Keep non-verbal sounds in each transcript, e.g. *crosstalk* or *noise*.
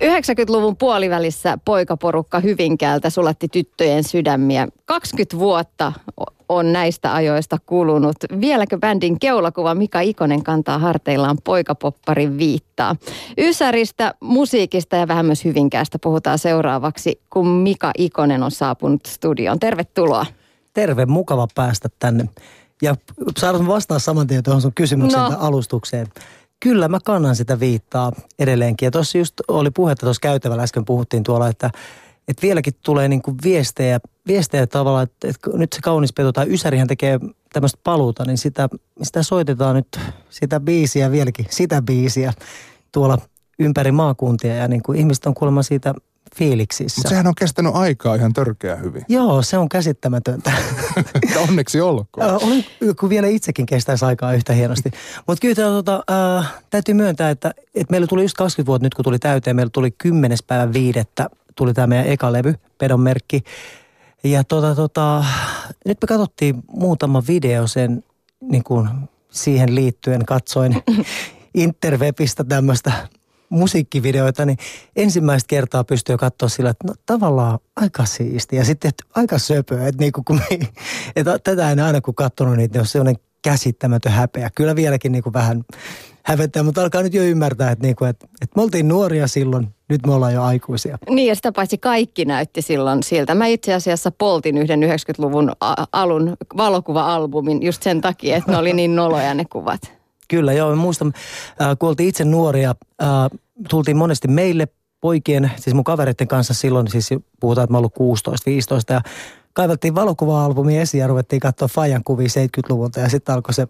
90-luvun puolivälissä poikaporukka Hyvinkäältä sulatti tyttöjen sydämiä. 20 vuotta on näistä ajoista kulunut. Vieläkö bändin keulakuva Mika Ikonen kantaa harteillaan poikapopparin viittaa? Ysäristä, musiikista ja vähän myös Hyvinkäästä puhutaan seuraavaksi, kun Mika Ikonen on saapunut studioon. Tervetuloa. Terve, mukava päästä tänne. Ja saadaan vastaa saman tien tuohon sun kysymykseen no. alustukseen. Kyllä mä kannan sitä viittaa edelleenkin. Ja tuossa just oli puhetta tuossa käytävällä, äsken puhuttiin tuolla, että, että vieläkin tulee niin kuin viestejä, viestejä tavallaan, että, että nyt se kaunis peto tai Ysärihän tekee tämmöistä paluuta, niin sitä, sitä soitetaan nyt, sitä biisiä vieläkin, sitä biisiä tuolla ympäri maakuntia ja niin kuin ihmiset on kuulemma siitä fiiliksissä. Mutta sehän on kestänyt aikaa ihan törkeä hyvin. Joo, se on käsittämätöntä. *laughs* Onneksi olkoon. Olen, kun vielä itsekin kestäisi aikaa yhtä hienosti. *laughs* Mutta kyllä tota, äh, täytyy myöntää, että, että meillä tuli just 20 vuotta nyt kun tuli täyteen. Meillä tuli 10. päivä viidettä tuli tämä meidän eka levy, Pedon merkki. Ja tota, tota, nyt me katsottiin muutama video sen niin kuin siihen liittyen, katsoin *laughs* interwebistä tämmöistä musiikkivideoita, niin ensimmäistä kertaa pystyy katsoa sillä, että no tavallaan aika siisti ja sitten että aika söpöä. Että, niin kuin, että tätä en aina kun katsonut niin on sellainen käsittämätön häpeä. Kyllä vieläkin niin kuin vähän hävettää, mutta alkaa nyt jo ymmärtää, että, niin kuin, että, että me oltiin nuoria silloin, nyt me ollaan jo aikuisia. Niin ja sitä paitsi kaikki näytti silloin siltä. Mä itse asiassa poltin yhden 90-luvun alun valokuva-albumin just sen takia, että ne oli niin noloja ne kuvat. Kyllä, joo. Muistan, äh, kun oltiin itse nuoria, äh, tultiin monesti meille poikien, siis mun kavereiden kanssa silloin, siis puhutaan, että mä ollut 16-15 ja kaivattiin valokuva-albumi esiin ja ruvettiin katsoa Fajan kuvia 70-luvulta ja sitten alkoi se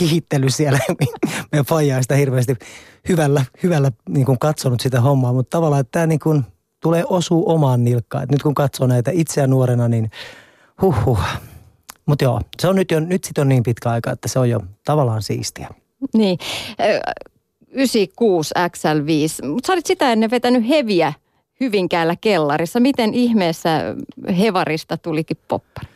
hihittely siellä. *laughs* Meidän Faija sitä hirveästi hyvällä, hyvällä niin kuin katsonut sitä hommaa, mutta tavallaan, että tämä niin kuin tulee osuu omaan nilkkaan. Et nyt kun katsoo näitä itseä nuorena, niin huh huh. Mutta joo, se on nyt, jo, nyt sit on niin pitkä aika, että se on jo tavallaan siistiä. Niin, 96 XL5, mutta sä olit sitä ennen vetänyt heviä Hyvinkäällä kellarissa. Miten ihmeessä Hevarista tulikin poppari?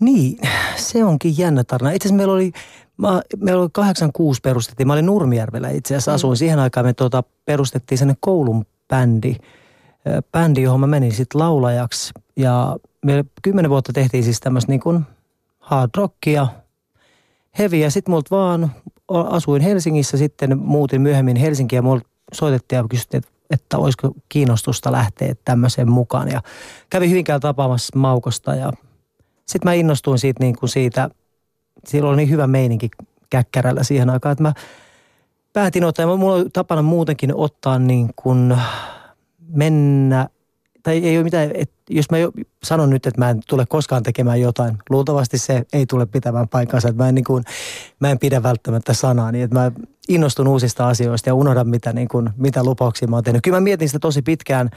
Niin, se onkin jännä tarina. Itse asiassa meillä oli, mä, meillä oli 86 perustettiin. Mä olin Nurmijärvellä itse asiassa, asuin mm. siihen aikaan. Me tuota, perustettiin sen koulun bändi, bändi, johon mä menin sitten laulajaksi. Ja me kymmenen vuotta tehtiin siis tämmöistä niin kuin hard rockia, heviä. Sitten multa vaan asuin Helsingissä, sitten muutin myöhemmin Helsinkiin ja mulle soitettiin ja kysyttiin, että, olisiko kiinnostusta lähteä tämmöiseen mukaan. Ja kävin Hyvinkään tapaamassa Maukosta ja sitten mä innostuin siitä, niin kuin siitä, silloin oli niin hyvä meininki käkkärällä siihen aikaan, että mä päätin ottaa, ja mulla oli tapana muutenkin ottaa niin kuin mennä tai ei ole mitään, että jos mä sanon nyt, että mä en tule koskaan tekemään jotain, luultavasti se ei tule pitämään paikkansa. Että mä, en, niin kuin, mä en pidä välttämättä sanaa, niin että mä innostun uusista asioista ja unohdan, mitä, niin kuin, mitä lupauksia mä oon tehnyt. Kyllä mä mietin sitä tosi pitkään,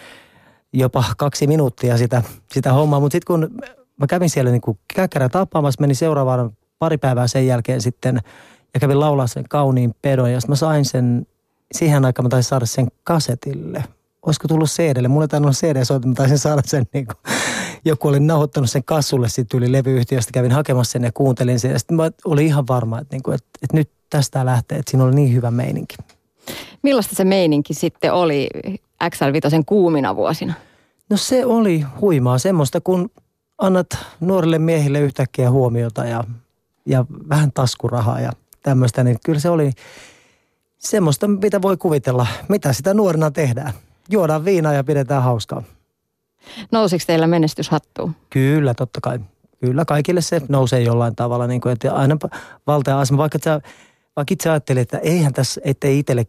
jopa kaksi minuuttia sitä, sitä hommaa, mutta sitten kun mä kävin siellä niin kuin käkkärä tapaamassa, meni seuraavaan pari päivää sen jälkeen sitten ja kävin laulaa sen kauniin pedon ja mä sain sen, siihen aikaan mä taisin saada sen kasetille – olisiko tullut CD-lle. Mulla tainnut CD-soitin, mä taisin saada sen niin kuin, joku oli nauhoittanut sen kassulle sitten yli levyyhtiöstä, kävin hakemassa sen ja kuuntelin sen. Ja sitten mä olin ihan varma, että, niin kuin, että, että nyt tästä lähtee, että siinä oli niin hyvä meininki. Millaista se meininki sitten oli XL5 kuumina vuosina? No se oli huimaa semmoista, kun annat nuorille miehille yhtäkkiä huomiota ja, ja vähän taskurahaa ja tämmöistä, niin kyllä se oli semmoista, mitä voi kuvitella, mitä sitä nuorena tehdään juodaan viinaa ja pidetään hauskaa. Nousiko teillä menestyshattuun? Kyllä, totta kai. Kyllä, kaikille se nousee jollain tavalla. Niin kuin, että aina valta ja asema, vaikka, sä, vaikka itse ajattelin, että eihän tässä, ettei itselle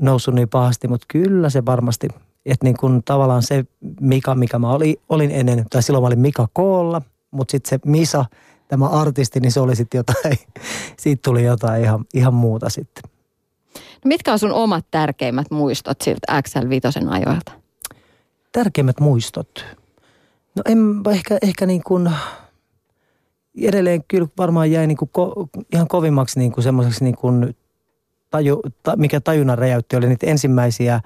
noussut niin pahasti, mutta kyllä se varmasti, että niin kuin tavallaan se Mika, mikä mä olin, olin ennen, tai silloin mä olin Mika Koolla, mutta sitten se Misa, tämä artisti, niin se oli sitten jotain, *laughs* siitä tuli jotain ihan, ihan muuta sitten. Mitkä on sun omat tärkeimmät muistot siltä XL5 ajoilta? Tärkeimmät muistot? No en ehkä, ehkä niin kuin, edelleen kyllä varmaan jäi niin kuin ko, ihan kovimmaksi niin kuin semmoiseksi niin kuin taju, ta, mikä tajunnan räjäytti, oli niitä ensimmäisiä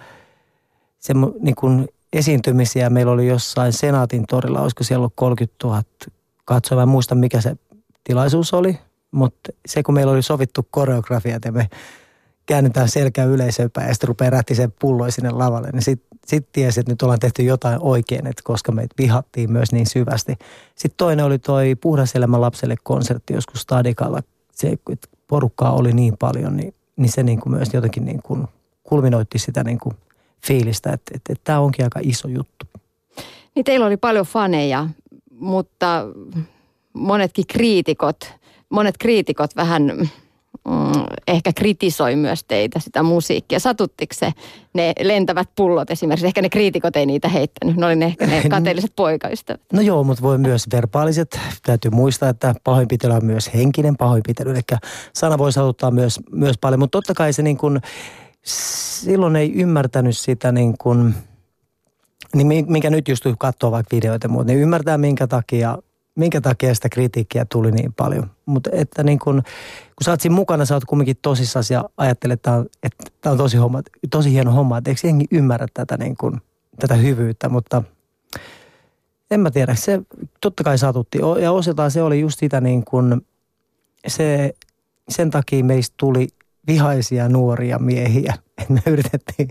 semmo, niin kuin esiintymisiä. Meillä oli jossain Senaatin torilla, olisiko siellä ollut 30 000 katsoa. Mä en muista mikä se tilaisuus oli, mutta se kun meillä oli sovittu koreografiat ja me käännetään selkä yleisöön päin ja sitten rupeaa rättiseen pulloja sinne lavalle, niin sitten sit tiesi, että nyt ollaan tehty jotain oikein, että koska meitä vihattiin myös niin syvästi. Sitten toinen oli toi Puhdas elämä lapselle konsertti joskus Stadikalla. Se, että porukkaa oli niin paljon, niin, niin se niin kuin myös jotenkin niin kuin kulminoitti sitä niin kuin fiilistä, että, että, että tämä onkin aika iso juttu. Niin teillä oli paljon faneja, mutta monetkin kriitikot, monet kriitikot vähän mm, ehkä kritisoi myös teitä sitä musiikkia. Satuttiko se ne lentävät pullot esimerkiksi? Ehkä ne kriitikot ei niitä heittänyt. Ne oli ne ehkä ne kateelliset poikaystävät. No joo, mutta voi myös verbaaliset. Täytyy muistaa, että pahoinpitely on myös henkinen pahoinpitely. Eli sana voi satuttaa myös, myös paljon. Mutta totta kai se niin kuin, silloin ei ymmärtänyt sitä niin kuin, niin minkä nyt just katsoo vaikka videoita ja muut, niin ymmärtää minkä takia minkä takia sitä kritiikkiä tuli niin paljon. Mutta että niin kun, kun sä oot siinä mukana, sä oot kumminkin tosissaan ja ajattelet, että tämä on, on tosi, homma, tosi hieno homma. Että eikö jengi ymmärrä tätä, niin kun, tätä hyvyyttä, mutta en mä tiedä. Se totta kai satutti. Ja osaltaan se oli just sitä niin kun, se, sen takia meistä tuli vihaisia nuoria miehiä. *laughs* Että me yritettiin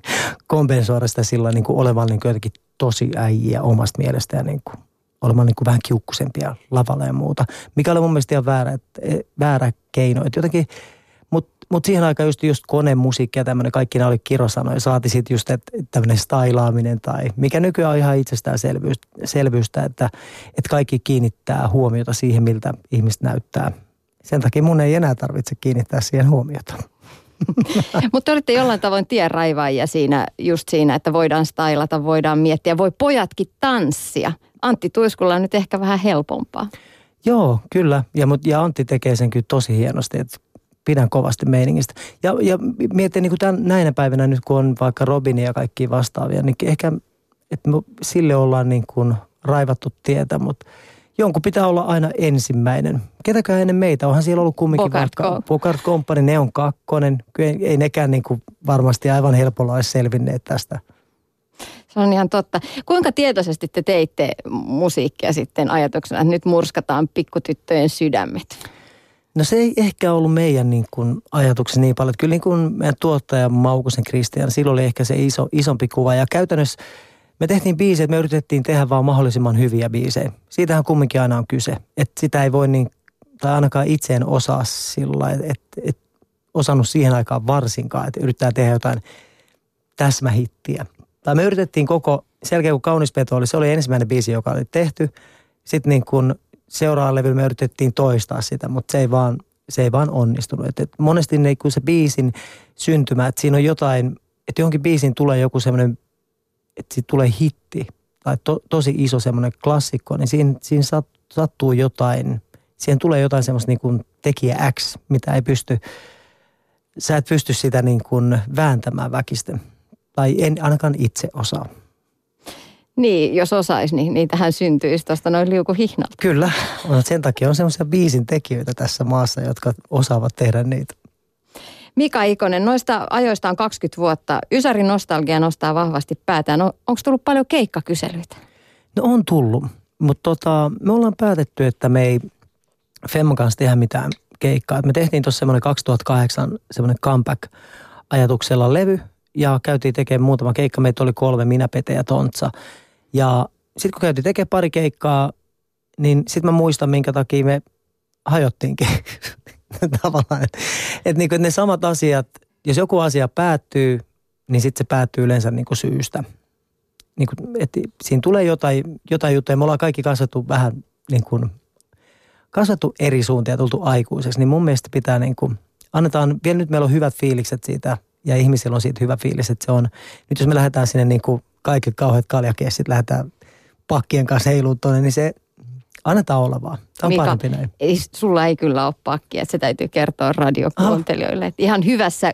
kompensoida sitä sillä niin olevan niin kuin jotenkin tosi äijä omasta mielestä ja niin kuin olemaan niin kuin vähän kiukkusempia lavalla ja muuta. Mikä oli mun mielestä ihan väärä, e, väärä keino. Että jotenkin, mutta mut siihen aikaan just, just konemusiikki ja tämmöinen, kaikki nämä oli kirosanoja. Saati sitten just että tämmöinen stailaaminen tai mikä nykyään on ihan itsestäänselvyystä, että, että kaikki kiinnittää huomiota siihen, miltä ihmiset näyttää. Sen takia mun ei enää tarvitse kiinnittää siihen huomiota. *laughs* Mutta olitte jollain tavoin tienraivaajia siinä, just siinä, että voidaan stailata, voidaan miettiä, voi pojatkin tanssia. Antti Tuiskulla on nyt ehkä vähän helpompaa. Joo, kyllä. Ja, ja Antti tekee sen kyllä tosi hienosti, että pidän kovasti meiningistä. Ja, ja mietin niin kuin tämän, näinä päivinä nyt, kun on vaikka Robinia ja kaikki vastaavia, niin ehkä että me sille ollaan niin kuin raivattu tietä, mutta jonkun pitää olla aina ensimmäinen. Ketäkään ennen meitä, onhan siellä ollut kumminkin vaikka Bogart Company, ne on kakkonen. Kyllä ei, ei nekään niin kuin varmasti aivan helpolla olisi selvinneet tästä – se on ihan totta. Kuinka tietoisesti te teitte musiikkia sitten ajatuksena, että nyt murskataan pikkutyttöjen sydämet? No se ei ehkä ollut meidän niin kuin ajatuksia niin paljon. Kyllä niin kuin meidän tuottaja Maukusen Kristian, silloin oli ehkä se iso, isompi kuva. Ja käytännössä me tehtiin biisejä, me yritettiin tehdä vaan mahdollisimman hyviä biisejä. Siitähän kumminkin aina on kyse. Että sitä ei voi niin, tai ainakaan itse en osaa sillä että et, et osannut siihen aikaan varsinkaan, että yrittää tehdä jotain täsmähittiä – tai me yritettiin koko, selkeä kuin Kaunis Peto oli, se oli ensimmäinen biisi, joka oli tehty. Sitten niin kuin seuraavalla levyllä me yritettiin toistaa sitä, mutta se ei vaan, se ei vaan onnistunut. Et, et monesti niin kuin se biisin syntymä, että siinä on jotain, että johonkin biisin tulee joku semmoinen, että siitä tulee hitti tai to, tosi iso semmoinen klassikko, niin siinä, siinä sattuu jotain, siihen tulee jotain semmoista niin kuin tekijä X, mitä ei pysty, sä et pysty sitä niin kuin vääntämään väkisten tai en ainakaan itse osaa. Niin, jos osaisi, niin niitähän syntyisi tuosta noin liukuhihnalta. Kyllä, sen takia on semmoisia biisin tekijöitä tässä maassa, jotka osaavat tehdä niitä. Mika Ikonen, noista ajoista on 20 vuotta. Ysärin nostalgia nostaa vahvasti päätään. No, Onko tullut paljon keikkakyselyitä? No on tullut, mutta tota, me ollaan päätetty, että me ei Femman kanssa tehdä mitään keikkaa. Me tehtiin tuossa semmoinen 2008 semmoinen comeback-ajatuksella levy, ja käytiin tekemään muutama keikka. Meitä oli kolme, minä, Pete ja Tontsa. Ja sitten kun käytiin tekemään pari keikkaa, niin sitten mä muistan, minkä takia me hajottiinkin. *laughs* Tavallaan, että et niinku, ne samat asiat, jos joku asia päättyy, niin sitten se päättyy yleensä niinku syystä. Niinku, et siinä tulee jotain, jotain juttuja. Me ollaan kaikki kasvettu vähän niin kuin, kasvettu eri suuntia tultu aikuiseksi. Niin mun mielestä pitää niin kuin, annetaan, vielä nyt meillä on hyvät fiilikset siitä – ja ihmisillä on siitä hyvä fiilis, että se on, nyt jos me lähdetään sinne niin kuin kaikki kauheat kaljakessit, lähdetään pakkien kanssa heiluun tuonne, niin se annetaan olla vaan. Tämä on Mika, parempi näin. Ei, sulla ei kyllä ole pakkia, että se täytyy kertoa radiokuuntelijoille, että ihan hyvässä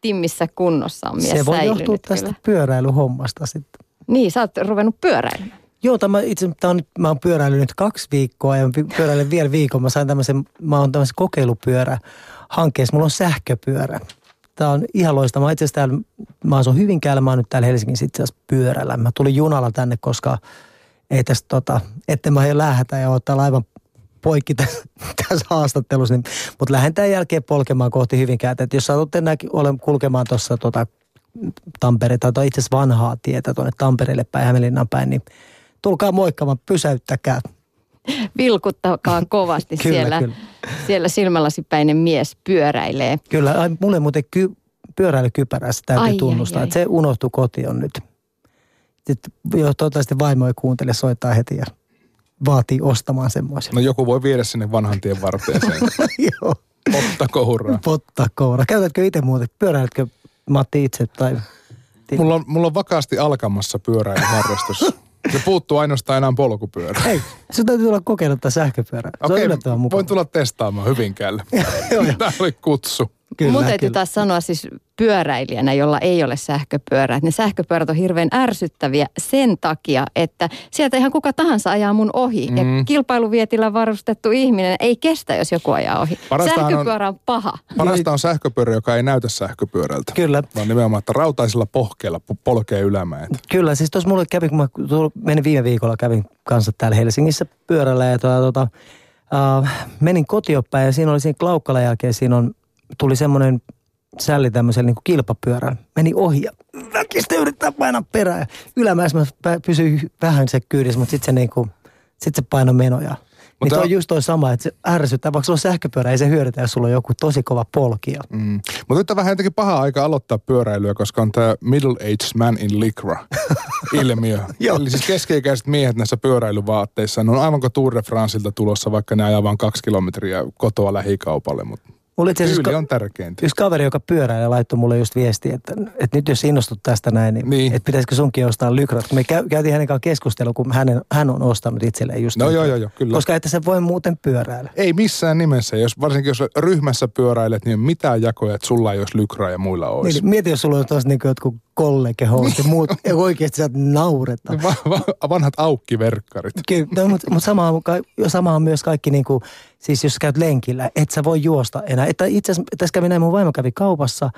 timmissä kunnossa on mies Se voi johtua tästä kyllä. pyöräilyhommasta sitten. Niin, sä oot ruvennut pyöräilemään. Joo, tämä itse tämä on, mä oon pyöräillyt nyt kaksi viikkoa ja pyöräilen vielä viikon. Mä sain tämmöisen, mä oon tämmöisen kokeilupyörä hankkeessa. Mulla on sähköpyörä. Tämä on ihan loistavaa. Itse asiassa täällä, mä asun Hyvinkäällä, mä oon nyt täällä Helsingin itse asiassa pyörällä. Mä tulin junalla tänne, koska ei tästä tota, ette mä lähätä ja ottaa laivan poikki tässä, *laughs* tässä haastattelussa. Niin, mutta lähden tämän jälkeen polkemaan kohti Hyvinkäätä. Että jos satutte olen kulkemaan tuossa tota, Tampereelta tai itse asiassa vanhaa tietä tuonne Tampereelle päin Hämeenlinnan päin, niin tulkaa moikkaamaan, pysäyttäkää. Vilkuttakaa kovasti *laughs* Kyllä, siellä. kyllä. Siellä silmälasipäinen mies pyöräilee. Kyllä, ai, mulle muuten ky, pyöräilykypärässä täytyy Ai, ai, tunnustaa, ai. että se unohtui kotiin nyt. Sitten, jo, toivottavasti vaimo ei kuuntele, soittaa heti ja vaatii ostamaan semmoisen. No joku voi viedä sinne vanhan tien varteeseen. *laughs* Joo, Ottako hurraa. potta koura. Käytätkö itse muuten, pyöräiletkö Matti itse tai... Mulla on, mulla on vakaasti alkamassa pyöräilyharrastus. Se puuttuu ainoastaan enää polkupyörä. Hei, sun täytyy tulla kokeilla tätä sähköpyörää. Se on Okei, yllättävän mukava. voin tulla testaamaan Hyvinkäälle. *laughs* Joo, joo. Tämä oli kutsu. Kyllä, Mun täytyy kyllä. taas sanoa siis pyöräilijänä, jolla ei ole sähköpyörää, että ne sähköpyörät on hirveän ärsyttäviä sen takia, että sieltä ihan kuka tahansa ajaa mun ohi. Mm. Ja kilpailuvietillä varustettu ihminen ei kestä, jos joku ajaa ohi. Parastahan on- Sähköpyörä on paha. Parasta on sähköpyörä, joka ei näytä sähköpyörältä. Kyllä. Vaan nimenomaan, että rautaisilla pohkeilla po- polkee ylämäet. Kyllä, siis tuossa mulle kävi, kun mä menin viime viikolla, kävin kanssa täällä Helsingissä pyörällä ja tuota, tuota, uh, menin kotiopäin ja siinä oli siinä Klaukkalan jälkeen, siinä on, tuli semmoinen sälli tämmöisellä niin kilpapyörällä. Meni ohi ja väkistä yrittää painaa perään. Ylämäessä pysyin vähän se kyydissä, mutta sitten se, niin kuin, sit se paino menoja. Niin Mutta- toi on just toi sama, että se ärsyttää, vaikka sulla on sähköpyörä, ei se hyödytä, jos sulla on joku tosi kova polkija. Mm. Mutta nyt on vähän jotenkin paha aika aloittaa pyöräilyä, koska on tämä middle-aged man in lycra *laughs* ilmiö. Eli siis keski-ikäiset miehet näissä pyöräilyvaatteissa, ne on aivan kuin Tour de Franceilta tulossa, vaikka ne ajaa vain kaksi kilometriä kotoa lähikaupalle. Mutta Mulla itse asiassa tyyli ka- on tärkeintä. Yksi kaveri, joka pyöräilee, laittoi mulle just viestiä, että, että nyt jos innostut tästä näin, niin, Niin. että pitäisikö sunkin ostaa lykrat. Kun me käy, käytiin hänen kanssaan keskustelua, kun hänen, hän on ostanut itselleen just No joo, joo, joo, kyllä. Koska että se voi muuten pyöräillä. Ei missään nimessä. Jos, varsinkin jos ryhmässä pyöräilet, niin mitään jakoja, että sulla ei olisi lykraa ja muilla olisi. Niin, mieti, jos sulla on tuossa niin jotkut kollegehousut ja muut, ja oikeasti sieltä nauretaan. Va- va- vanhat aukkiverkkarit. Kyllä, no, mutta, mutta sama, on, ka- sama on myös kaikki, niin kuin, siis jos käyt lenkillä, et sä voi juosta enää. Että itse asiassa tässä kävi näin, mun vaimo kävi kaupassa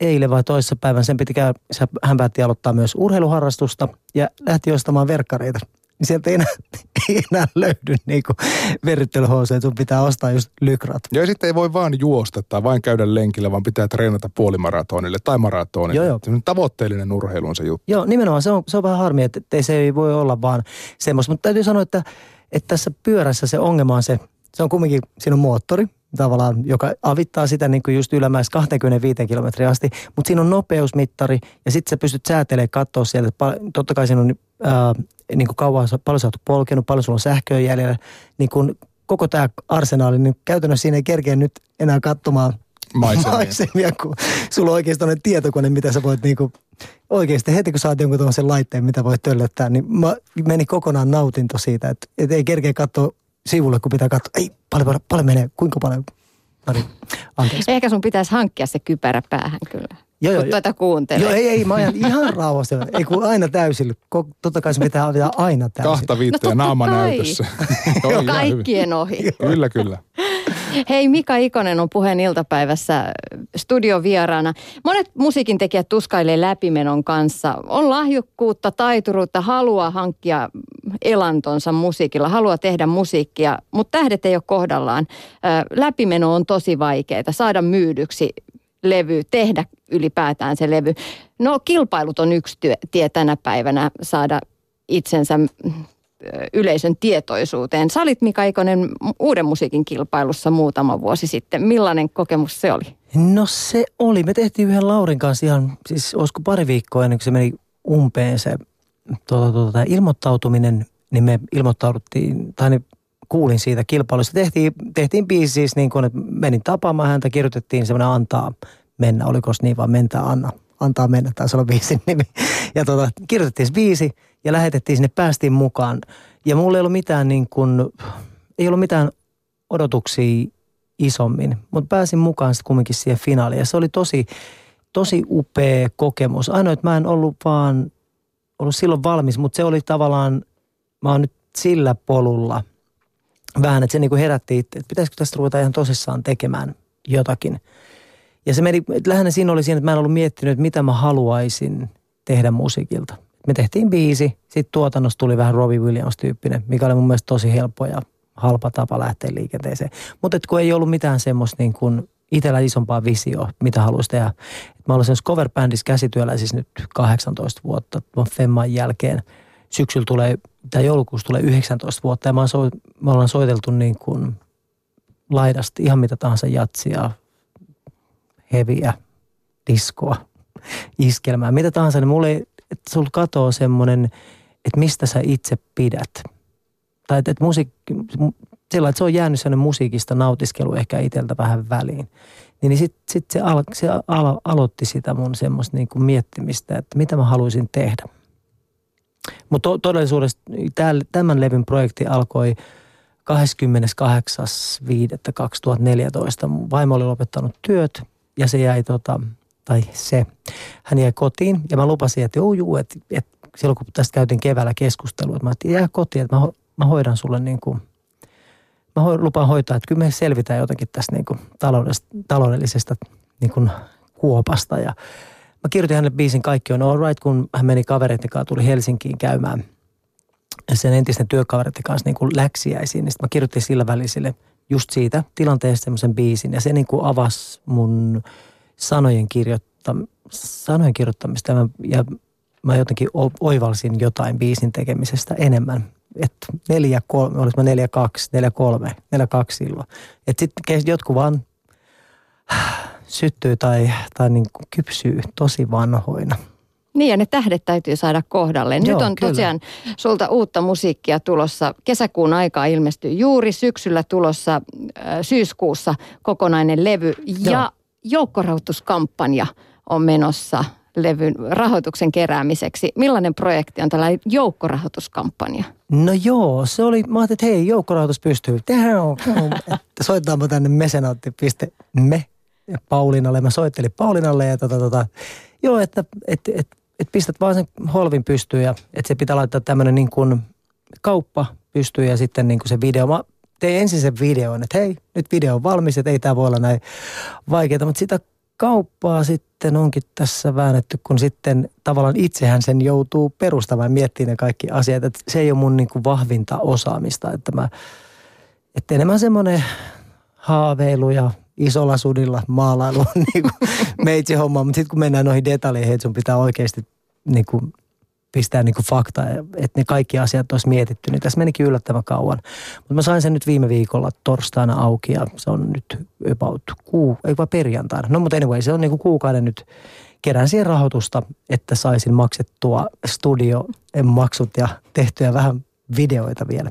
eilen vai toisessa päivän, sen piti käydä, hän päätti aloittaa myös urheiluharrastusta ja lähti ostamaan verkkareita. Niin sieltä ei enää, *laughs* ei enää löydy niin kuin verryttelyhousuja, että sun pitää ostaa just lykrat. Ja sitten ei voi vaan juosta tai vain käydä lenkillä, vaan pitää treenata puolimaratonille tai maratonille. Joo, joo. Tavoitteellinen urheilu on se juttu. Joo, nimenomaan se on, se on vähän harmi, että, että se ei voi olla vaan semmoista. Mutta täytyy sanoa, että, että tässä pyörässä se ongelma on se, se on kumminkin, siinä on moottori tavallaan, joka avittaa sitä niin kuin just ylämäessä 25 kilometriä asti, mutta siinä on nopeusmittari ja sitten sä pystyt säätelemään katsoa sieltä, totta kai siinä on ää, niin kuin kauan, paljon sä oot polkenut, paljon sulla on sähköä jäljellä, niin kun koko tämä arsenaali, niin käytännössä siinä ei kerkeä nyt enää katsomaan Maisemia. maisemia, kun sulla on tämmöinen tietokone, mitä sä voit niinku, oikeasti heti kun saat jonkun tuollaisen laitteen, mitä voit töllöttää, niin mä meni kokonaan nautinto siitä, että, että ei kerkeä katsoa sivulle, kun pitää katsoa, ei, paljon, paljon, paljon menee, kuinka paljon, anteeksi. Ehkä sun pitäisi hankkia se kypärä päähän kyllä. Joo, joo, kun joo. tuota kuuntelee. Joo, ei, ei, mä ajan ihan rauhassa. Ei kun aina täysillä. Totta kai se pitää avita aina täysillä. Kahta viittä No naama näytössä. *laughs* Joo, ihan hyvin. Kaikkien ohi. *laughs* Kyllä, kyllä. Hei, Mika Ikonen on puheen iltapäivässä studiovieraana. Monet musiikin tekijät tuskailee läpimenon kanssa. On lahjukkuutta, taituruutta, halua hankkia elantonsa musiikilla, halua tehdä musiikkia, mutta tähdet ei ole kohdallaan. Läpimeno on tosi vaikeaa, saada myydyksi levy, tehdä ylipäätään se levy. No kilpailut on yksi tie tänä päivänä saada itsensä mm, yleisön tietoisuuteen. Sä olit Mika Ikonen uuden musiikin kilpailussa muutama vuosi sitten. Millainen kokemus se oli? No se oli. Me tehtiin yhden Laurin kanssa ihan, siis olisiko pari viikkoa ennen kuin se meni umpeen se tuota, tuota, ilmoittautuminen, niin me ilmoittauduttiin, tai niin kuulin siitä kilpailusta. Tehtiin, tehtiin biisi siis niin kuin, että menin tapaamaan häntä, kirjoitettiin semmoinen antaa mennä, oliko se niin vaan mentää Anna, antaa mennä, taisi olla biisin nimi. Ja tuota, kirjoitettiin biisi ja lähetettiin sinne, päästiin mukaan. Ja mulla ei ollut mitään niin kuin, ei ollut mitään odotuksia isommin, mutta pääsin mukaan sitten kumminkin siihen finaaliin. Ja se oli tosi, tosi upea kokemus. Ainoa, että mä en ollut vaan ollut silloin valmis, mutta se oli tavallaan, mä oon nyt sillä polulla vähän, että se niinku herätti itse, että pitäisikö tästä ruveta ihan tosissaan tekemään jotakin. Ja se meni, lähinnä siinä oli siinä, että mä en ollut miettinyt, että mitä mä haluaisin tehdä musiikilta. Me tehtiin biisi, sitten tuotannossa tuli vähän Robbie Williams-tyyppinen, mikä oli mun mielestä tosi helppo ja halpa tapa lähteä liikenteeseen. Mutta kun ei ollut mitään semmoista niin kuin itsellä isompaa visio, mitä haluaisi tehdä. Mä olen semmoisessa cover-bändissä käsityöläisissä nyt 18 vuotta tuon Femman jälkeen. Syksyllä tulee, tai joulukuussa tulee 19 vuotta ja mä, so, me ollaan soiteltu niin kuin laidasti ihan mitä tahansa jatsia, heviä, diskoa, iskelmää, mitä tahansa, niin mulle että sulla katoo semmoinen, että mistä sä itse pidät. Tai että, että musiikki, sillä että se on jäänyt sellainen musiikista nautiskelu ehkä itseltä vähän väliin. Niin, niin sitten sit se, al, se al, aloitti sitä mun semmoista niin kuin miettimistä, että mitä mä haluaisin tehdä. Mutta to, todellisuudessa tämän levyn projekti alkoi 28.5.2014. Vaimo oli lopettanut työt ja se jäi tota, tai se, hän jäi kotiin ja mä lupasin, että joo, juu, että, että silloin kun tästä käytiin keväällä keskustelua, että mä että jää kotiin, että mä, mä hoidan sulle niin kuin, mä ho, lupaan hoitaa, että kyllä me selvitään jotenkin tästä niin kuin taloudellisesta niin kuin kuopasta ja mä kirjoitin hänelle biisin Kaikki on all right, kun hän meni kavereiden kanssa, tuli Helsinkiin käymään sen entisten työkavereiden kanssa niin kuin läksiäisiin, niin mä kirjoitin sillä välisille just siitä tilanteesta semmoisen biisin ja se niin kuin avasi mun sanojen, kirjoittam- sanojen kirjoittamista ja mä, ja mä jotenkin oivalsin jotain biisin tekemisestä enemmän. Että neljä, kolme, olis mä neljä, kaksi, neljä, kolme, neljä, kaksi silloin. Että sitten jotkut vaan syttyy tai, tai niin kuin kypsyy tosi vanhoina. Niin ja ne tähdet täytyy saada kohdalleen. Nyt on kyllä. tosiaan sulta uutta musiikkia tulossa. Kesäkuun aikaa ilmestyy juuri syksyllä tulossa äh, syyskuussa kokonainen levy. Joo. Ja joukkorahoituskampanja on menossa levyn rahoituksen keräämiseksi. Millainen projekti on tällainen joukkorahoituskampanja? No joo, se oli, mä ajattelin, että hei, joukkorahoitus pystyy. Soitetaanpa tänne mesenaatti.me Paulinalle. Mä soittelin Paulinalle ja tota, tota, joo, että et, et, et pistät vaan sen holvin pystyyn ja että se pitää laittaa tämmöinen niin kuin kauppa pystyyn ja sitten niin kuin se video. Mä tein ensin sen videon, että hei, nyt video on valmis, että ei tämä voi olla näin vaikeaa, mutta sitä kauppaa sitten onkin tässä väännetty, kun sitten tavallaan itsehän sen joutuu perustamaan ja miettimään ne kaikki asiat. Että se ei ole mun niin kuin vahvinta osaamista, että mä, että enemmän semmoinen haaveilu ja isolla sudilla maalailu on *laughs* niin kuin meitsi homma, mutta sitten kun mennään noihin detaljeihin, että sun pitää oikeasti niin kuin pistää niin kuin fakta, että ne kaikki asiat olisi mietitty, niin tässä menikin yllättävän kauan. Mutta mä sain sen nyt viime viikolla torstaina auki ja se on nyt about kuu, ei vaan perjantaina. No mutta anyway, se on niin kuin kuukauden nyt kerään siihen rahoitusta, että saisin maksettua maksut ja tehtyä vähän videoita vielä.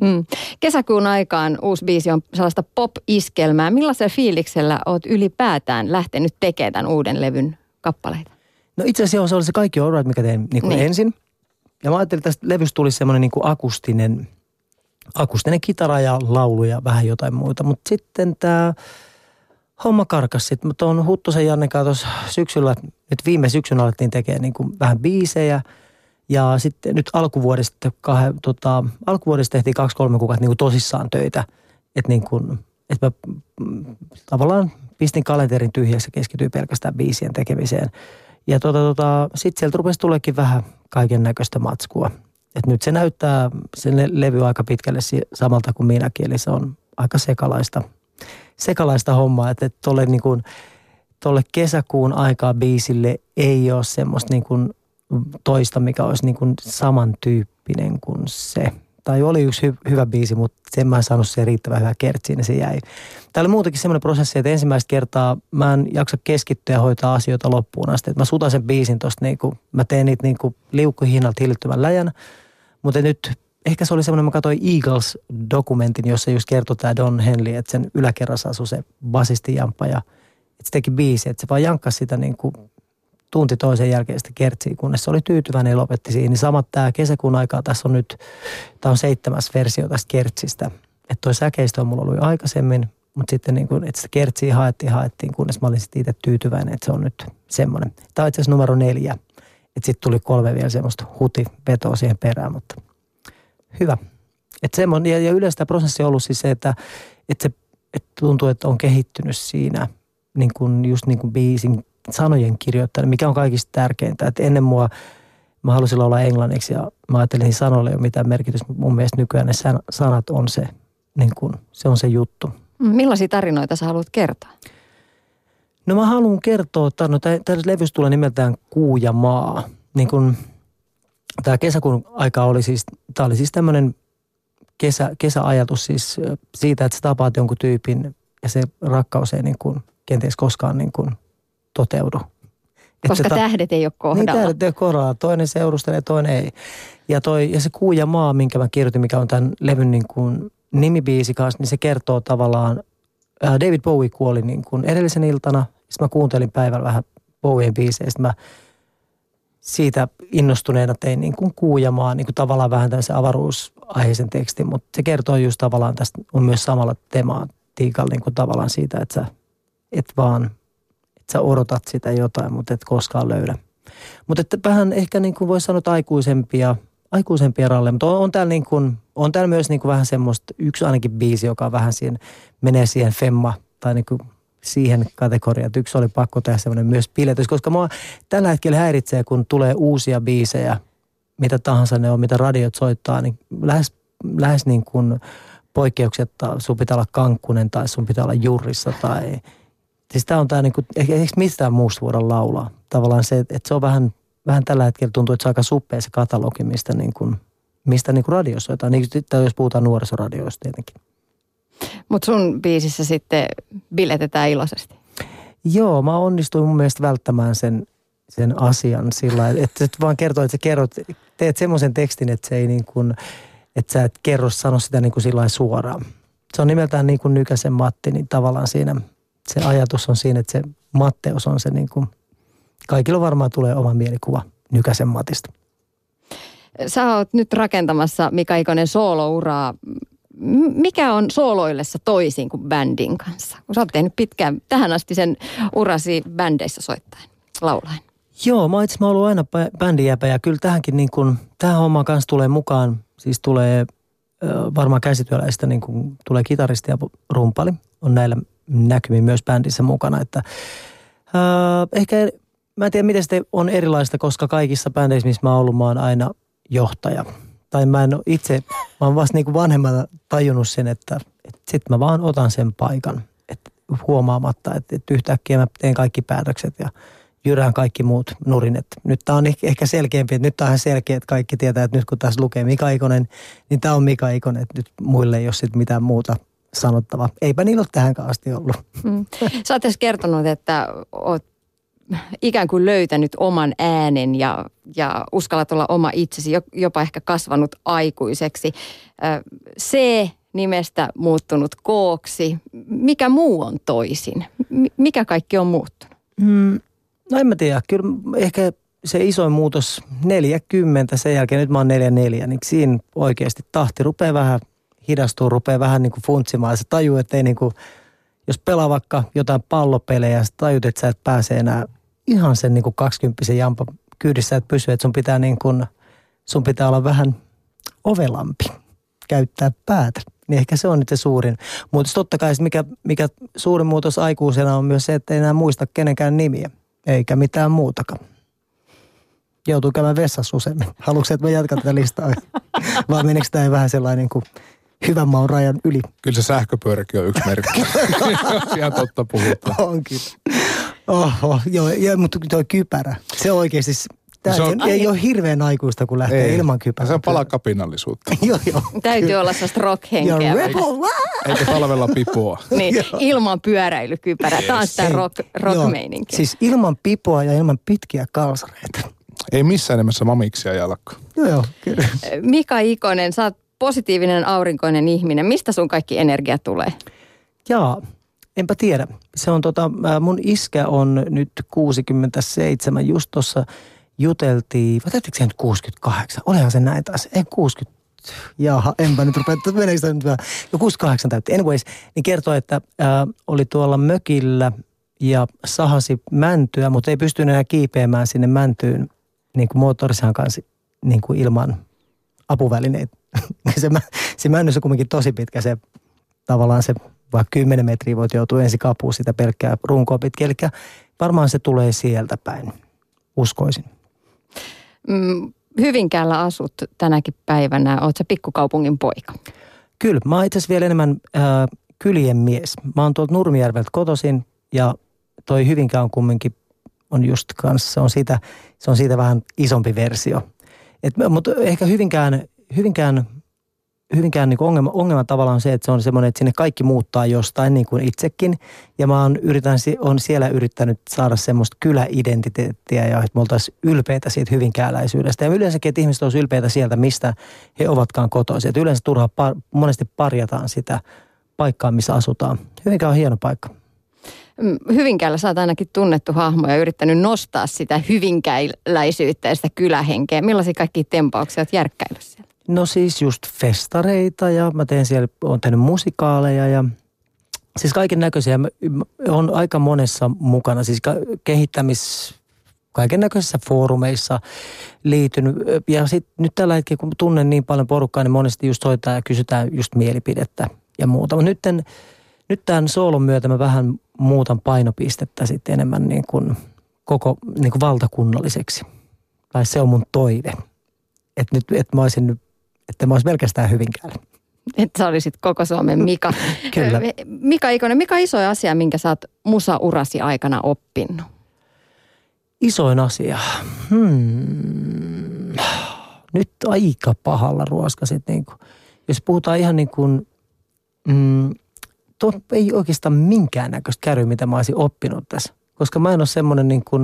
Mm. Kesäkuun aikaan uusi biisi on sellaista pop-iskelmää. Millaisella fiiliksellä oot ylipäätään lähtenyt tekemään tämän uuden levyn kappaleita? No itse asiassa se oli se kaikki right, mikä tein niin kuin niin. ensin. Ja mä ajattelin, että tästä levystä tulisi semmoinen niin kuin akustinen, akustinen kitara ja laulu ja vähän jotain muuta. Mutta sitten tämä homma karkas sitten. Mutta on Huttusen Janne tuossa syksyllä, nyt viime syksyn alettiin tekemään niin kuin vähän biisejä. Ja sitten nyt alkuvuodesta, kahden, tota, alkuvuodesta tehtiin kaksi-kolme kuukautta niin kuin tosissaan töitä. Että niin kuin, että mä mm, tavallaan pistin kalenterin tyhjäksi ja keskityin pelkästään biisien tekemiseen. Ja tota, tota, sitten sieltä rupesi tuleekin vähän kaiken näköistä matskua. Et nyt se näyttää sen levy aika pitkälle samalta kuin minäkin, eli se on aika sekalaista, sekalaista hommaa. Että et tolle, niin kesäkuun aikaa biisille ei ole semmoista niin kuin toista, mikä olisi niin kuin samantyyppinen kuin se – tai oli yksi hy- hyvä biisi, mutta sen mä en saanut se riittävän hyvä kertsiin ja se jäi. Täällä on muutenkin semmoinen prosessi, että ensimmäistä kertaa mä en jaksa keskittyä ja hoitaa asioita loppuun asti. Että mä sutan sen biisin tosta niinku, mä teen niitä niinku liukkuhinnalta hillittömän läjän. Mutta nyt ehkä se oli semmoinen, mä katsoin Eagles-dokumentin, jossa just kertoi tämä Don Henley, että sen yläkerrassa asui se basisti Jamppa ja se teki biisi, että se vaan jankkasi sitä niin kuin tunti toisen jälkeen sitten kertsiin, kunnes se oli tyytyväinen ja lopetti siihen. Niin samat tämä kesäkuun aikaa, tässä on nyt, tämä on seitsemäs versio tästä kertsistä. Että toi säkeistö on mulla ollut jo aikaisemmin, mutta sitten niin kuin, että sitä kertsiä haettiin, haettiin, kunnes mä olin sitten itse tyytyväinen, että se on nyt semmoinen. Tämä on itse asiassa numero neljä. Että sitten tuli kolme vielä semmoista hutivetoa siihen perään, mutta hyvä. Että semmoinen, ja, ja yleensä tämä prosessi on ollut siis se, että, että se että tuntuu, että on kehittynyt siinä niin kuin, just niin kuin biisin sanojen kirjoittaminen, mikä on kaikista tärkeintä. Että ennen mua mä halusin olla englanniksi ja mä ajattelin, että sanoille ei ole mitään merkitystä. Mun mielestä nykyään ne sanat on se, niin kuin, se on se juttu. Millaisia tarinoita sä haluat kertoa? No mä haluan kertoa, että no, tämä levys tulee nimeltään Kuu ja maa. Niin kun, tämä kesäkuun aika oli siis, tämä oli siis tämmöinen kesä, kesäajatus siis siitä, että sä tapaat jonkun tyypin ja se rakkaus ei niin kuin, kenties koskaan niin kuin toteudu. Koska ta- tähdet ei ole kohdalla. Niin, tähdet ei ole kohdalla. Toinen seurustelee, toinen ei. Ja, toi, ja se Kuu ja maa, minkä mä kirjoitin, mikä on tämän levyn niin kuin nimibiisi kanssa, niin se kertoo tavallaan, ää, David Bowie kuoli niin kuin edellisen iltana. Sitten mä kuuntelin päivällä vähän Bowien biisejä. Sitten mä siitä innostuneena tein niin kuin Kuu ja maa, niin kuin tavallaan vähän tämmöisen avaruusaiheisen tekstin. Mutta se kertoo just tavallaan tästä, on myös samalla tematiikalla niin kuin tavallaan siitä, että sä et vaan – sä odotat sitä jotain, mutta et koskaan löydä. Mutta että vähän ehkä niin kuin voisi sanoa, että aikuisempia, aikuisempia ralle, mutta on, on täällä, niin kuin, on täällä myös niin kuin vähän semmoista, yksi ainakin biisi, joka on vähän siihen, menee siihen femma tai niin kuin siihen kategoriaan, että yksi oli pakko tehdä semmoinen myös piletys, koska mua tällä hetkellä häiritsee, kun tulee uusia biisejä, mitä tahansa ne on, mitä radiot soittaa, niin lähes, lähes niin kuin poikkeuksetta sun pitää olla kankkunen tai sun pitää olla jurissa tai – Siis tämä on tämä, niin kuin, eikö mistään muusta voida laulaa. Tavallaan se, että se on vähän, vähän tällä hetkellä tuntuu, että se on aika suppea se katalogi, mistä, niin kuin, mistä niin kuin radiossa jotain. Niin, tai jos puhutaan nuorisoradioista tietenkin. Mutta sun biisissä sitten biletetään iloisesti. Joo, mä onnistuin mun mielestä välttämään sen, sen asian sillä että, että vaan kertoo, että sä kerrot, teet semmoisen tekstin, että se ei niin kuin, että sä et kerro, sano sitä niin kuin sillä suoraan. Se on nimeltään niin kuin Nykäsen Matti, niin tavallaan siinä – se ajatus on siinä, että se Matteus on se niin kuin, kaikilla varmaan tulee oma mielikuva Nykäsen Matista. Sä oot nyt rakentamassa Mika Ikonen soolouraa. Mikä on sooloillessa toisin kuin bändin kanssa? Kun sä oot tehnyt pitkään tähän asti sen urasi bändeissä soittain, laulain. Joo, mä itse ollut aina bändijäpä ja kyllä tähänkin niin kuin, tähän hommaan kanssa tulee mukaan, siis tulee varmaan käsityöläistä niin kuin, tulee kitaristi ja rumpali, on näillä näkymin myös bändissä mukana. Että, äh, ehkä, mä en tiedä miten se on erilaista, koska kaikissa bändeissä, missä mä oon ollut, mä oon aina johtaja. Tai mä en ole itse, mä oon vasta niin vanhemmalla tajunnut sen, että, että sit mä vaan otan sen paikan. Että huomaamatta, että, että yhtäkkiä mä teen kaikki päätökset ja jyrään kaikki muut nurin. Että nyt tämä on ehkä selkeämpi, että nyt tämä on selkeä, että kaikki tietää, että nyt kun tässä lukee Mika Ikonen, niin tämä on Mika Ikonen, että nyt muille ei ole sitten mitään muuta sanottava. Eipä niillä ole tähän asti ollut. Mm. Sä oot kertonut, että oot ikään kuin löytänyt oman äänen ja, ja uskallat olla oma itsesi, jopa ehkä kasvanut aikuiseksi. C nimestä muuttunut kooksi. Mikä muu on toisin? Mikä kaikki on muuttunut? Mm, no en mä tiedä. Kyllä ehkä se isoin muutos 40, sen jälkeen nyt mä oon 44, niin siinä oikeasti tahti rupeaa vähän hidastuu, rupeaa vähän niin kuin funtsimaan. Se tajuu, että ei niin kuin, jos pelaa vaikka jotain pallopelejä ja tajut, että sä et pääse enää ihan sen niin kuin 20 jampa kyydissä, että pysy, että sun pitää niin kuin, sun pitää olla vähän ovelampi, käyttää päätä. Niin ehkä se on nyt se suurin. Mutta totta kai mikä, mikä suurin muutos aikuisena on myös se, että ei enää muista kenenkään nimiä, eikä mitään muutakaan joutuu käymään vessassa useammin. Haluatko, että me jatkan tätä listaa? *laughs* Vai meneekö tämä vähän sellainen kuin hyvän maun rajan yli. Kyllä se sähköpyöräkin on yksi merkki. *laughs* Ihan totta puhutaan. Onkin. Oho, joo, ja, mutta tuo kypärä, se oikeasti, Tämä se on, ei ole hirveän aikuista, kun lähtee ei, ilman kypärää. Se on pala kapinallisuutta. *laughs* joo, joo. Täytyy olla sellaista rock-henkeä. Eikä talvella pipoa. *laughs* niin, ilman pyöräilykypärää. Yes. Tämä on sitä rock, rock-meininkiä. Siis ilman pipoa ja ilman pitkiä kalsareita. Ei missään nimessä mamiksia jalka. Joo, joo, kyllä. Mika Ikonen, sä oot positiivinen aurinkoinen ihminen. Mistä sun kaikki energia tulee? Jaa, enpä tiedä. Se on tota, mun iskä on nyt 67. Just tuossa juteltiin, vai täytyykö se nyt 68? Olehan se näin taas. En 60. Jaha, enpä nyt rupea, meneekö sitä nyt vähän? Jo 68 täytti. Anyways, niin kertoi, että ää, oli tuolla mökillä ja sahasi mäntyä, mutta ei pystynyt enää kiipeämään sinne mäntyyn niin kuin moottorisahan kanssa niin kuin ilman apuvälineitä. *laughs* se, se männys on kuitenkin tosi pitkä se tavallaan se vaikka 10 metriä voit joutua ensi kapuun sitä pelkkää runkoa pitkin. Eli varmaan se tulee sieltä päin, uskoisin. Mm, Hyvinkäällä asut tänäkin päivänä. Oletko sä pikkukaupungin poika? Kyllä, mä oon itse vielä enemmän äh, kylien mies. Mä oon tuolta Nurmijärveltä kotoisin ja toi Hyvinkään on kumminkin on just kanssa, se on siitä, se on siitä vähän isompi versio. Et, mutta ehkä Hyvinkään, Hyvinkään Hyvinkään niin ongelma, ongelma tavallaan on se, että se on semmoinen, että sinne kaikki muuttaa jostain niin kuin itsekin. Ja mä oon, yritän, on siellä yrittänyt saada semmoista kyläidentiteettiä ja että me oltaisiin ylpeitä siitä hyvinkääläisyydestä. Ja yleensäkin, että ihmiset olisivat ylpeitä sieltä, mistä he ovatkaan kotoisin. Että yleensä turhaa par, monesti parjataan sitä paikkaa, missä asutaan. Hyvinkään on hieno paikka. Mm, Hyvinkäällä sä oot ainakin tunnettu hahmo ja yrittänyt nostaa sitä hyvinkäiläisyyttä ja sitä kylähenkeä. Millaisia kaikki tempauksia oot järkkäillyt siellä? No siis just festareita ja mä teen siellä, on tehnyt musikaaleja ja siis kaiken näköisiä. on aika monessa mukana, siis kehittämis, kaiken näköisissä foorumeissa liitynyt. Ja sitten nyt tällä hetkellä, kun tunnen niin paljon porukkaa, niin monesti just soittaa ja kysytään just mielipidettä ja muuta. Mutta nyt, nyt tämän soolon myötä mä vähän muutan painopistettä sitten enemmän niin kuin koko niin kuin valtakunnalliseksi. Tai se on mun toive. Että nyt, että mä olisin nyt että mä olisin pelkästään Hyvinkäällä. Että sä olisit koko Suomen Mika. *laughs* Kyllä. Mika Ikonen, mikä iso asia, minkä sä oot musa-urasi aikana oppinut? Isoin asia? Hmm. Nyt aika pahalla ruoskasit. Niin kuin. Jos puhutaan ihan niin kuin, mm, tuo ei oikeastaan minkäännäköistä käry, mitä mä olisin oppinut tässä. Koska mä en ole semmoinen niin kuin,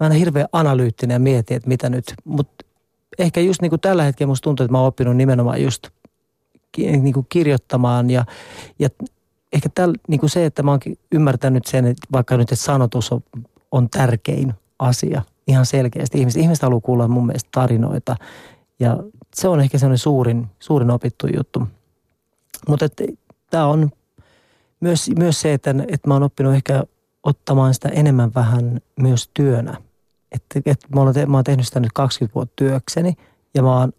mä en ole hirveän analyyttinen ja mieti, että mitä nyt, mutta ehkä just niin kuin tällä hetkellä musta tuntuu, että mä oon oppinut nimenomaan just niin kuin kirjoittamaan ja, ja ehkä täl, niin kuin se, että mä oon ymmärtänyt sen, että vaikka nyt että sanotus on, on tärkein asia ihan selkeästi. Ihmiset, ihmiset haluaa kuulla mun mielestä tarinoita ja se on ehkä sellainen suurin, suurin opittu juttu. Mutta tämä on myös, myös se, että, että mä oon oppinut ehkä ottamaan sitä enemmän vähän myös työnä – että, että mä, olen te, mä tehnyt sitä nyt 20 vuotta työkseni ja mä oon,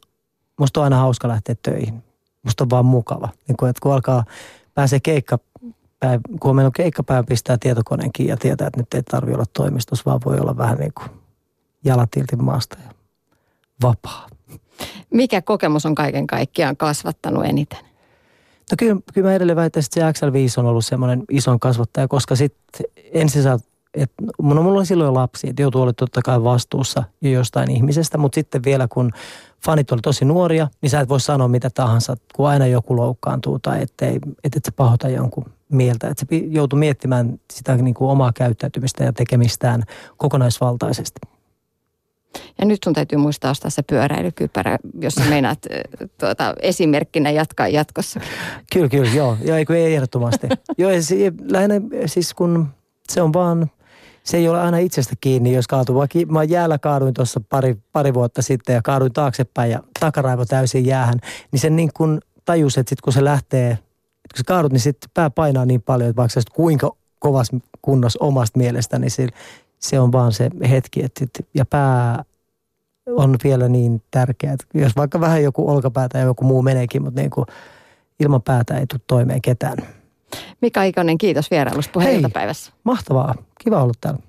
musta on aina hauska lähteä töihin. Musta on vaan mukava. Niin kun, että kun alkaa, pääsee keikka, päiv, kun on keikkapäivä, pistää tietokoneenkin ja tietää, että nyt ei tarvi olla toimistossa, vaan voi olla vähän niin kuin jalat maasta ja vapaa. Mikä kokemus on kaiken kaikkiaan kasvattanut eniten? No kyllä, kyllä mä edelleen väittäisin, että se XL5 on ollut semmoinen ison kasvattaja, koska sitten ensin sä että no, mulla oli silloin lapsi, että joutuu olla totta kai vastuussa jo jostain ihmisestä, mutta sitten vielä kun fanit oli tosi nuoria, niin sä et voi sanoa mitä tahansa, kun aina joku loukkaantuu tai ettei, et, et sä pahota jonkun mieltä. Että se joutuu miettimään sitä niin kuin omaa käyttäytymistä ja tekemistään kokonaisvaltaisesti. Ja nyt sun täytyy muistaa ostaa se pyöräilykypärä, jos sä *laughs* meinaat tuota, esimerkkinä jatkaa jatkossa. Kyllä, kyllä, joo. Joo, ei, ei ehdottomasti. joo, lähinnä siis kun se on vaan – se ei ole aina itsestä kiinni, jos kaatuu. Vaikka mä jäällä kaaduin tuossa pari, pari vuotta sitten ja kaaduin taaksepäin ja takaraivo täysin jäähän, niin sen niin kuin tajus, että sit kun se lähtee, kun sä kaadut, niin sitten pää painaa niin paljon, että vaikka sä kuinka kovas kunnossa omasta mielestä, niin se, se on vaan se hetki. Että, ja pää on vielä niin tärkeä, että jos vaikka vähän joku olkapäätä ja joku muu meneekin, mutta niin kuin ilman päätä ei tule toimeen ketään. Mika Ikonen, kiitos vierailusta puheenjohtajapäivässä. Mahtavaa. Kiva olla täällä.